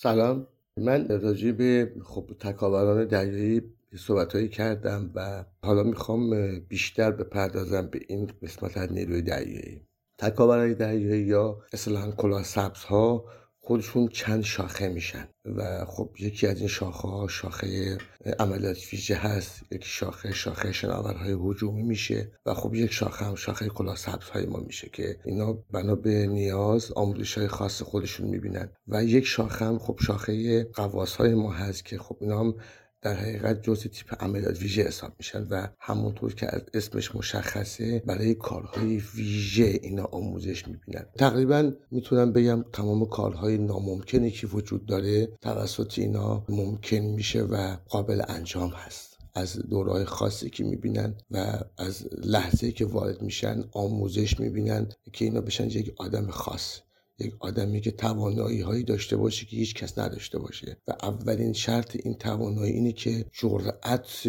سلام. من راجع به خب تکاوران دریایی صحبتهایی کردم و حالا می‌خوام بیشتر بپردازم به این قسمت از نیروی دریایی تکاوران دریایی یا اصطلاحا کلاه سبز ها خودشون چند شاخه میشن و خب یکی از این شاخه ها شاخه عملیات ویژه هست یکی شاخه شاخه شناورهای هجومی میشه و خب یک شاخه هم شاخه کلاه سبز های ما میشه که اینا بنا به نیاز آموزش های خاص خودشون می‌بینن و یک شاخه هم خب شاخه قواس های ما هست که خب اینا هم در حقیقت جزء تیپ عملیات ویژه حساب میشن و همونطور که از اسمش مشخصه برای کارهای ویژه اینا آموزش می‌بینن. تقریبا می‌تونم بگم تمام کارهای ناممکنی که وجود داره توسط اینا ممکن میشه و قابل انجام هست. از دورهای خاصی که می‌بینن و از لحظه که وارد میشن آموزش می‌بینن که اینا بشن یک آدم خاص. یک آدمی که توانایی هایی داشته باشه که هیچ کس نداشته باشه. و اولین شرط این توانایی اینه که جرأت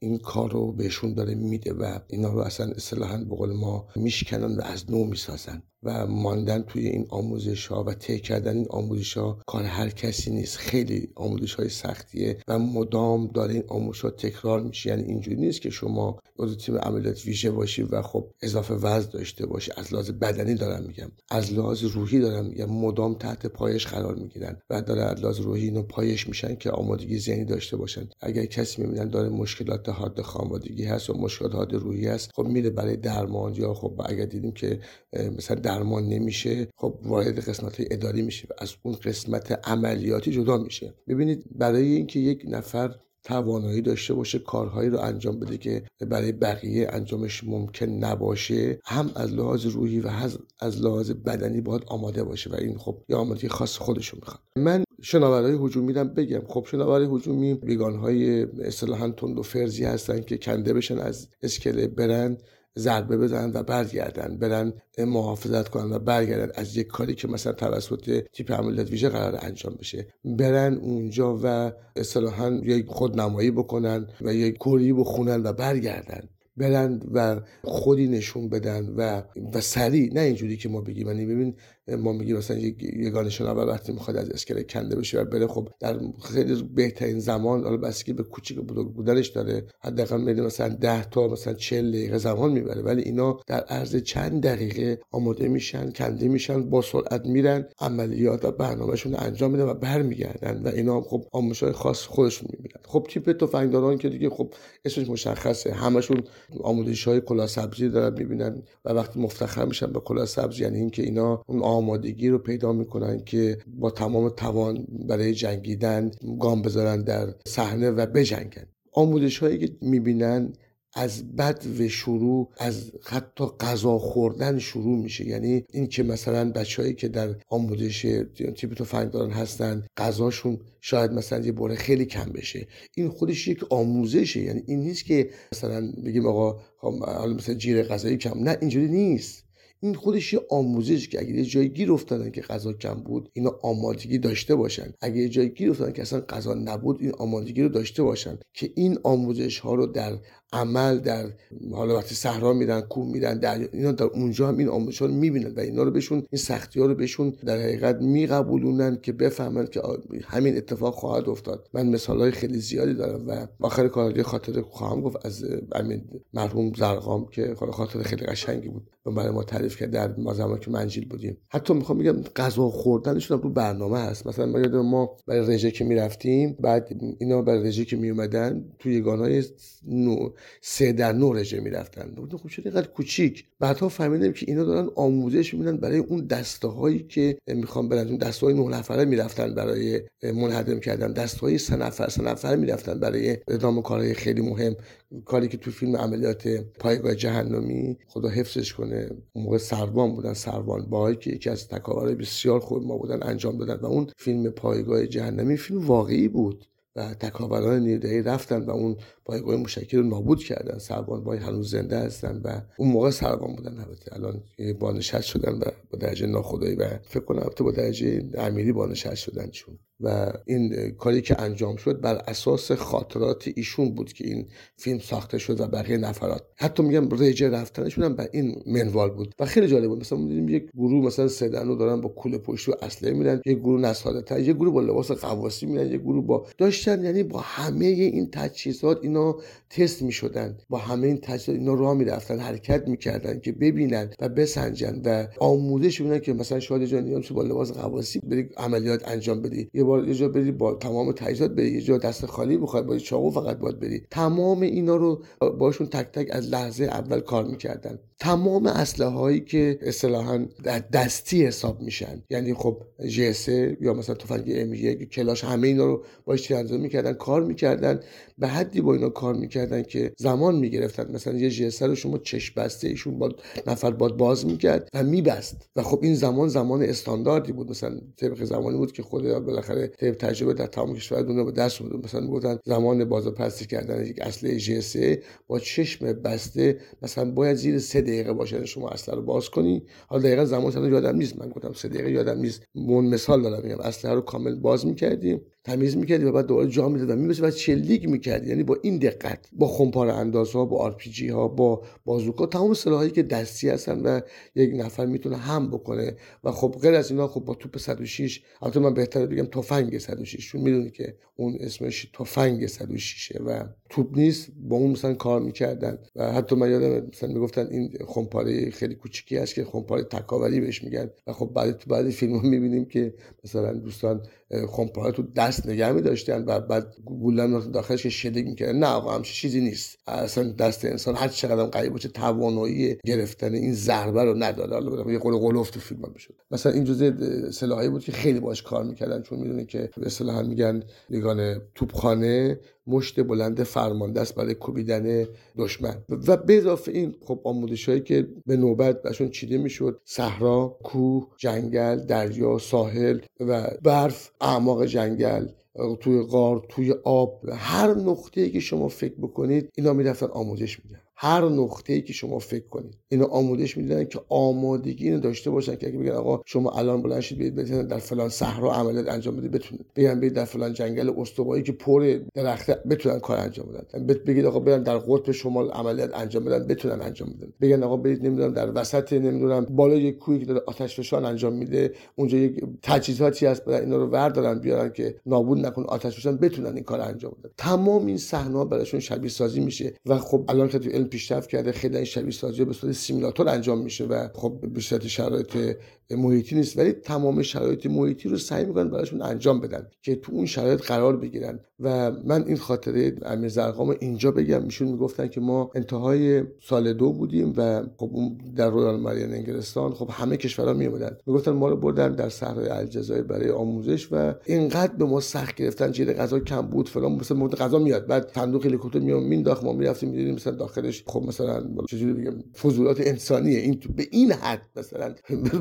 این کار رو بهشون داره میده و اینا رو اصلا اصطلاحا به قول ما میشکنن و از نو می‌سازن. و ماندن توی این آموزش ها و طی کردن این آموزش ها کار هر کسی نیست. خیلی آموزش های سختیه و مدام داره این آموزش ها تکرار میشه. یعنی اینجوری نیست که شما عضو تیم عملیات ویژه باشی و خب اضافه وزن داشته باشی. از لحاظ بدنی دارم میگم. از لحاظ روحی دارم میگم. مدام تحت پایش قرار می‌گیرن و داره از لحاظ روحی اینو پایش میشن که آمادگی ذهنی داشته باشن. اگر کسی می‌بینن داره مشکلات حاد خانوادگی هست و مشکلات حاد روحی هست خب میره برای درمان یا خب اگر دیدیم که مثلا درمان نمیشه خب وارد قسمت اداری میشه و از اون قسمت عملیاتی جدا میشه. ببینید برای اینکه یک نفر توانایی داشته باشه کارهایی رو انجام بده که برای بقیه انجامش ممکن نباشه هم از لحاظ روحی و از لحاظ بدنی باید آماده باشه و این خب یه آمادگی خاص خودشون می‌خواد من شناورهای هجومی رو بگم خب شناورهای هجومی بیگانهای اصطلاحا تند و فرزی هستن که کنده بشن از اسکله برن. ضربه بزنن و برگردن برن محافظت کنن و برگردن از یک کاری که مثلا توسط تیپ عملیات ویژه قرار انجام بشه. برن اونجا و اصطلاحا یک خودنمایی بکنن و یک کوری بخونن و برگردن. برن و خودی نشون بدن و و سریع نه اینجوری که ما بگیم. یعنی ببین ما میگیم مثلا یک یگان شناور وقتی می‌خواد از اسکله کنده بشه و بره خب در خیلی بهترین زمان حالا که به کوچیک بودنش داره. حداقل میده مثلا 10 تا مثلا 40 دقیقه زمان می‌بره. ولی اینا در عرض چند دقیقه آماده میشن کنده میشن با سرعت میرن عملیات و برنامهشون انجام میدن و برمیگردن و اینا هم خب آموزش خاص خودشون می‌بینن. خب تیپ تفنگداران که دیگه خب اسمش مشخصه. همشون آموزش های سبزی دارن می‌بینن و وقتی مفتخر میشن به کلاه سبزی یعنی اینکه اینا اون آمادگی رو پیدا می‌کنن که با تمام توان برای جنگیدن گام بذارن در صحنه و بجنگن. آموزش هایی که می‌بینن از بد و شروع از حتی غذا خوردن شروع میشه. یعنی این که مثلا بچههایی که در آموزش تیپ تفنگداران هستن غذاشون شاید مثلا یه بره خیلی کم بشه. این خودش یک آموزشه. یعنی این نیست که مثلا بگیم آقا خب، حالا مثلا جیر غذایی کم. نه اینجوری نیست. این خودش یه آموزش که اگه یه جایی گیر افتادن که غذا کم بود اینا آمادگی داشته باشن. اگه یه جایی گیر افتادن که اصلا غذا نبود این آمادگی رو داشته باشن که این آموزش ها رو در عمل در حالا وقتی صحرا میرن کوه میرن در اینا در اونجا هم این آموزش رو می‌بینن و اینا رو بهشون این سختی ها رو بهشون در حقیقت میقبولونن که بفهمن که همین اتفاق خواهد افتاد. من مثال های خیلی زیادی دارم و آخر کار خاطر خواهم گفت از مرحوم زرقام که خاطر خیلی قشنگی بود و برای ما تعریف کرد در ما زمان که منجیل بودیم. حتی می‌خوام بگم غذا خوردنشون رو برنامه هست مثلا ما یادم ما برای رژه که می‌رفتیم بعد اینا برای رژه که میومدن توی یگانهای نو سه در نو رژه می‌رفتن. بودن خب شده اینقدر کوچیک. بعدها فهمیدیم که اینا دارن آموزش می‌بینن برای اون دسته هایی که می‌خوان برن. اون دسته های نه نفره می‌رفتن برای منهدم کردن. دسته های سه نفر سه نفره می‌رفتن برای ادامه کارهای خیلی مهم. کاری که تو فیلم عملیات پایگاه جهنمی خدا حفظش کنه. اون موقع سروان بودن سروان باهایی که یکی از تکاورهای بسیار خوب ما بودن انجام دادن. و اون فیلم پایگاه جهنمی فیلم واقعی بود. و تکاوران نیردهی رفتن و اون پایگاه مشکی رو نابود کردن. سربان بای هنوز زنده هستن و اون موقع سربان بودن البته. الان بانشست شدن و با درجه ناخدایی و فکر کنم با درجه امیری بانشست شدن چون. و این کاری که انجام شد بر اساس خاطرات ایشون بود که این فیلم ساخته شد و بقیه نفرات. حتی میگم رجه رفتنشون هم به این منوال بود و خیلی جالب بود. مثلا دیدیم یک گروه مثلا سدنو دارن با کوله پشتی و اسلحه میرن یک گروه نساده تر یک گروه با لباس قواسی میرن یک گروه با داشتن یعنی با همه این تجهیزات اینا تست می‌شدن. با همه این تجهیزات اینا راه می‌رفتن حرکت می‌کردن که ببینن و بسنجن و آموزش ببینن که مثلا شاید جان با لباس قواسی بری عملیات انجام بدی. یه بار یه جا بری با تمام تجهیزات بری یه جا دست خالی بخوای با چاقو فقط باید بری. تمام اینا رو باشون تک تک از لحظه اول کار می‌کردن. تمام اسلحه هایی که اصطلاحا دستی حساب میشن. یعنی خب جسه یا مثلا تفنگ ام کلاش همه اینا رو باش تیراندازی می‌کردن کار می‌کردن. به حدی با اینا کار می‌کردن که زمان می‌گرفتن. مثلا یه جسه رو شما چش بسته ایشون با نفر باد باز می‌کرد و میبست. و خب این زمان زمان استانداردی بود. مثلا طبق زمانی بود که خود بالاخره طبق تجربه در تمام کشور دنیا به دست بود. مثلا می‌گفتن زمان بازپرسی کردن. یک اسلحه جسه با چشم بسته مثلا باید زیر دقیقه باشه شما اسلحه رو باز کنی. حالا دقیقا زمان یادم نیست. من گفتم سه دقیقه یادم نیست. من مثال دارم. میگم اسلحه رو کامل باز می‌کردیم تمیز می‌کردی و بعد دوباره جا می‌داد و میبسه و چلیک می‌کردی یعنی با این دقت با خمپار اندازها با آر ها با بازوکا تمام سلاحایی که دستی هستن و یک نفر می‌تونه هم بکنه. و خب غیر از اینا خب با توپ 106 البته من بهتره بگم تفنگ 106 چون می‌دونی که اون اسمش تفنگ 106 و توپ نیست با اون مثلا کار می‌کردن. و حتی من یادم مثلا می‌گفتن این خمپاره خیلی کوچیکی هست که خمپاره تکاوری بهش میگن. و خب بعد تو بعد فیلم می‌بینیم که مثلا دوستان خمپاره تو دست نگه می داشتن و بعد گولن داخلش که شلیک می‌کردن. نه آقا همچین چیزی نیست. اصلا دست انسان هر چقدر قریب باشه توانایی گرفتن این ضربه رو نداره. حالا یه قول قلوف تو فیلم می‌شد. مثلا این جزء سلاحی بود که خیلی باش کار می‌کردن. چون می‌دونی که به اصطلاح میگن لیگان توپخانه مشت بلند فرمانده است برای کوبیدن دشمن. و به اضافه این خب آموزش هایی که به نوبت برشون چیده می‌شد صحرا کوه جنگل دریا ساحل و برف اعماق جنگل توی غار توی آب هر نقطه که شما فکر بکنید اینا می‌رفتن آموزش میدن. هر نقطه ای که شما فکر کنید. اینو آموزش میدن که آمادگی اینو داشته باشن که اگه بگن آقا شما الان بلند شید برید در فلان صحرا عملیات انجام بدید بتونید بگن برید در فلان جنگل استوایی که پر درخت بتونن کار انجام بدن. بگید آقا برن در قطب شمال عملیات انجام بدن بتونن انجام بدن. بگن آقا برید نمی‌دونم در وسط نمی‌دونم بالای یک کوهی که داره آتش فشان انجام میده اونجا یک تجهیزاتی هست برای اینا رو وردارن بیارن که نابود نکنه آتش فشان بتونن این کار انجام بدن. تمام این صحنه براشون شبیه سازی میشه و خب الان که پیشرفت کرده خیلی این شبیه سازی به صورت سیمولاتور انجام میشه و خب به صورت شرایط محیطی نیست ولی تمام شرایط محیطی رو سعی می‌کنن براشون انجام بدن که تو اون شرایط قرار بگیرن. و من این خاطره امیر ضرغام اینجا بگم میشون می‌گفتن که ما انتهای سال دو بودیم و خب اون در Royal Marine انگلستان خب همه کشورها میومدن می‌گفتن ما رو بردن در صحرای الجزایر برای آموزش و اینقدر به ما سخت گرفتن جیره غذا کم بود فلان مثلا مورد غذا میاد. بعد صندوق هلیکوپتر میام مینداخت ما می‌رفتیم می‌دیدیم مثلا داخلش خب مثلا چجوری بگم فضولات انسانیه. این به این حد مثلا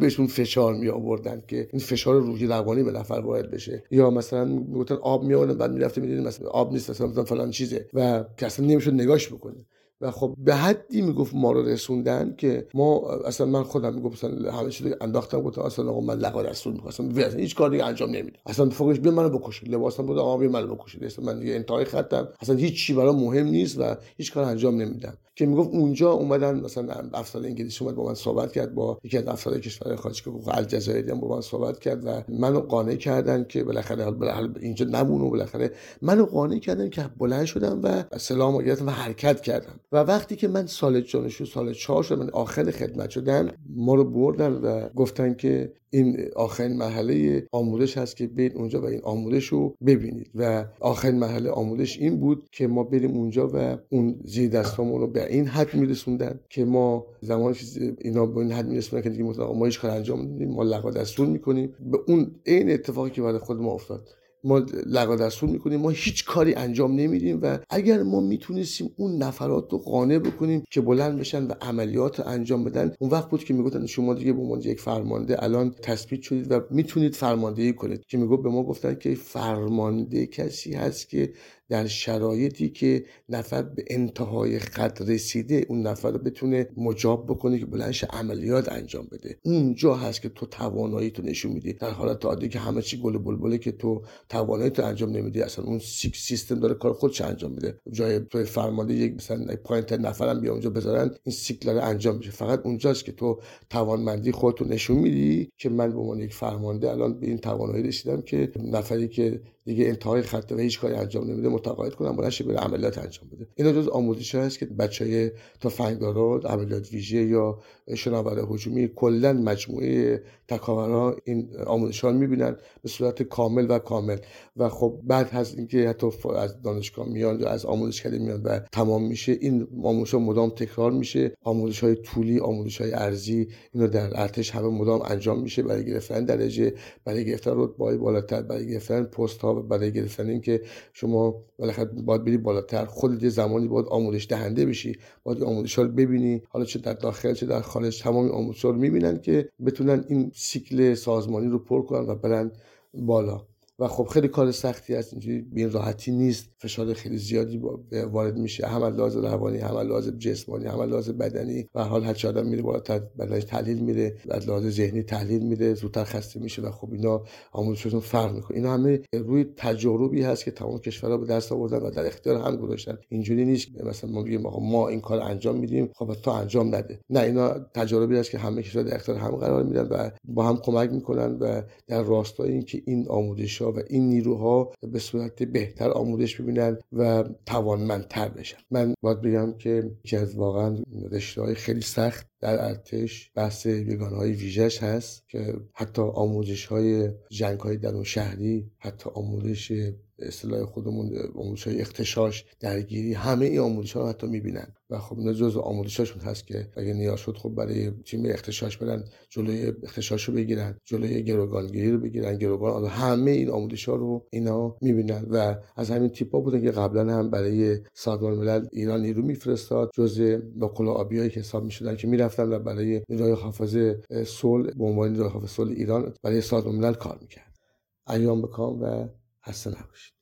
بهشون فشار می آوردن که این فشار روحی روانی به نفر وارد بشه. یا مثلا می‌گفتن آب می آوردن بعد می‌رفتیم می‌دیدیم مثلا آب نیست مثلا فلان چیزه و که اصلا نمی‌شد نگاش بکنه. و خب به حدی می‌گفت ما رو رسوندن که ما اصلا من خودم می‌گفت مثلا همه چیز انداختم گفتم اصلا آقا من لقا رسول می‌خواستم هیچ کار دیگه انجام نمیده اصلا فوقش بیا منو بکشید لباسم بود آقا بیا منو بکشید. اصلا من دیگه انتهای خطم. اصلا هیچ چی برام مهم نیست و هیچ کار انجام نمیدم. که می‌گفت اونجا اومدن مثلا افسر انگلیسی اومد با من صحبت کرد با یکی از افسرهای کشور خارجی که الجزایری هم با من صحبت کرد و منو قانع کردن که بالاخره بالاخره اینجا نمونم و بالاخره منو قانع کردن که بلند شدم و سلام گرفتم و حرکت کردم. و وقتی که من سال جانشو سال چهار شدم من آخر خدمت شدم ما رو بردن و گفتن که این آخرین مرحله آموزش هست که برید اونجا و این آموزش رو ببینید. و آخرین مرحله آموزش این بود که ما بریم اونجا و اون زیر دستامون رو به این حد میرسوندن که ما زمانی که اینا به این حد میرسوندن که دیگه ما هیچ کار انجام نمیدیم ما لقا دستور می‌کنیم. به اون عین اتفاقی که برای خود ما افتاد. ما لقا دستور می‌کنیم. ما هیچ کاری انجام نمیدیم و اگر ما می‌تونستیم اون نفرات رو قانع بکنیم که بلند بشن و عملیات انجام بدن اون وقت بود که می‌گفتن شما دیگه به عنوان یک فرمانده الان تثبیت شدید و می‌تونید فرماندهی کنید. که می‌گفت به ما گفتن که فرمانده کسی هست که در شرایطی که نفر به انتهای قد رسیده اون نفر رو بتونه مجاب بکنه که بلنش عملیات انجام بده. اونجا هست که تو توانایی تو نشون میدی. در حالت عادی که همه چی گل بلبله که تو توانایی تو انجام نمیدی. اصلا اون سیستم داره کار خودش انجام میده. جای تو فرمانده یک مثلا point نفرم بیا اونجا بذارن این سیکل داره انجام میشه. فقط اونجاست که تو توانمندی خودتو نشون میدی که من به عنوان یک فرمانده الان به این توانایی رسیدم که نفری که دیگه انتهای خط و هیچ کاری انجام نمیده متقاعد کنم بلند بره عملیات انجام بده. اینا جز آموزش هست که بچهای تفنگدارا عملیات ویژه یا شناور هجومی کلا مجموعه تکاورا این آموزش ها می‌بینن به صورت کامل و کامل. و خب بعد از اینکه حتی از دانشگاه میان یا از آموزشکده میان و تمام میشه این آموزش ها مدام تکرار میشه. آموزش های طولی آموزش های ارزی اینو در ارتش همه مدام انجام میشه برای گرفتن درجه برای گرفتن رتبه بالاتر برای گرفتن پست ها برای گرفتن اینکه شما بالاخره باید بری بالاتر. خودت یه زمانی باید آموزش دهنده بشی باید آموزش ها رو ببینی. حالا چه در داخل چه در خارج تمام آموزش ها رو می‌بینن که بتونن این سیکل سازمانی رو پر کنن و برن بالا. و خب خیلی کار سختی است اینجوری به راحتی نیست. فشار خیلی زیادی وارد میشه. هم لحاظ روانی هم لحاظ جسمانی هم لحاظ بدنی. و حال هر آدم میره بالاتر بدنش تحلیل میره از لحاظ ذهنی تحلیل میره زودتر خسته میشه و خب اینا آموزششون فرق می‌کنه. اینا همه روی تجاربی هست که تمام کشورها به دست آوردن و در اختیار هم گذاشتن. اینجوری نیست مثلا ما بگیم ما این کار انجام میدیم خب تو انجام نده. نه اینا تجاربی هست که همه کشورها در اختیار هم قرار میدن و با هم کمک می‌کنن و در راستای اینکه این آموزش و این نیروها به صورت بهتر آموزش ببینن و توانمندتر بشن. من باید بگم که یکی از واقعا رشته های خیلی سخت در ارتش بحث بیگانه های ویژش هست که حتی آموزش های جنگ های درون شهری حتی آموزش اصطلاح خودمون آموزش های اختشاش درگیری همه این آموزش ها حتی می‌بینن. و خب اینا جز آموزشاشون هست که اگه نیاز شد خب برای تیم اختشاش برن جلوی اختشاش رو بگیرن جلوی گروگانگیری رو بگیرن. گروگان همه این آموزش ها رو اینا می‌بینن. و از همین تیپا بودن که قبلا هم برای سازمان ملل ایران نیرو میفرستاد جز نقل آبیایی که حساب می‌شدن که می‌رفتن و برای نیروی حافظ صلح به عنوان نیروی حافظ صلح ایران برای سازمان ملل کار می‌کرد. ایام بکام و خسته نباشید.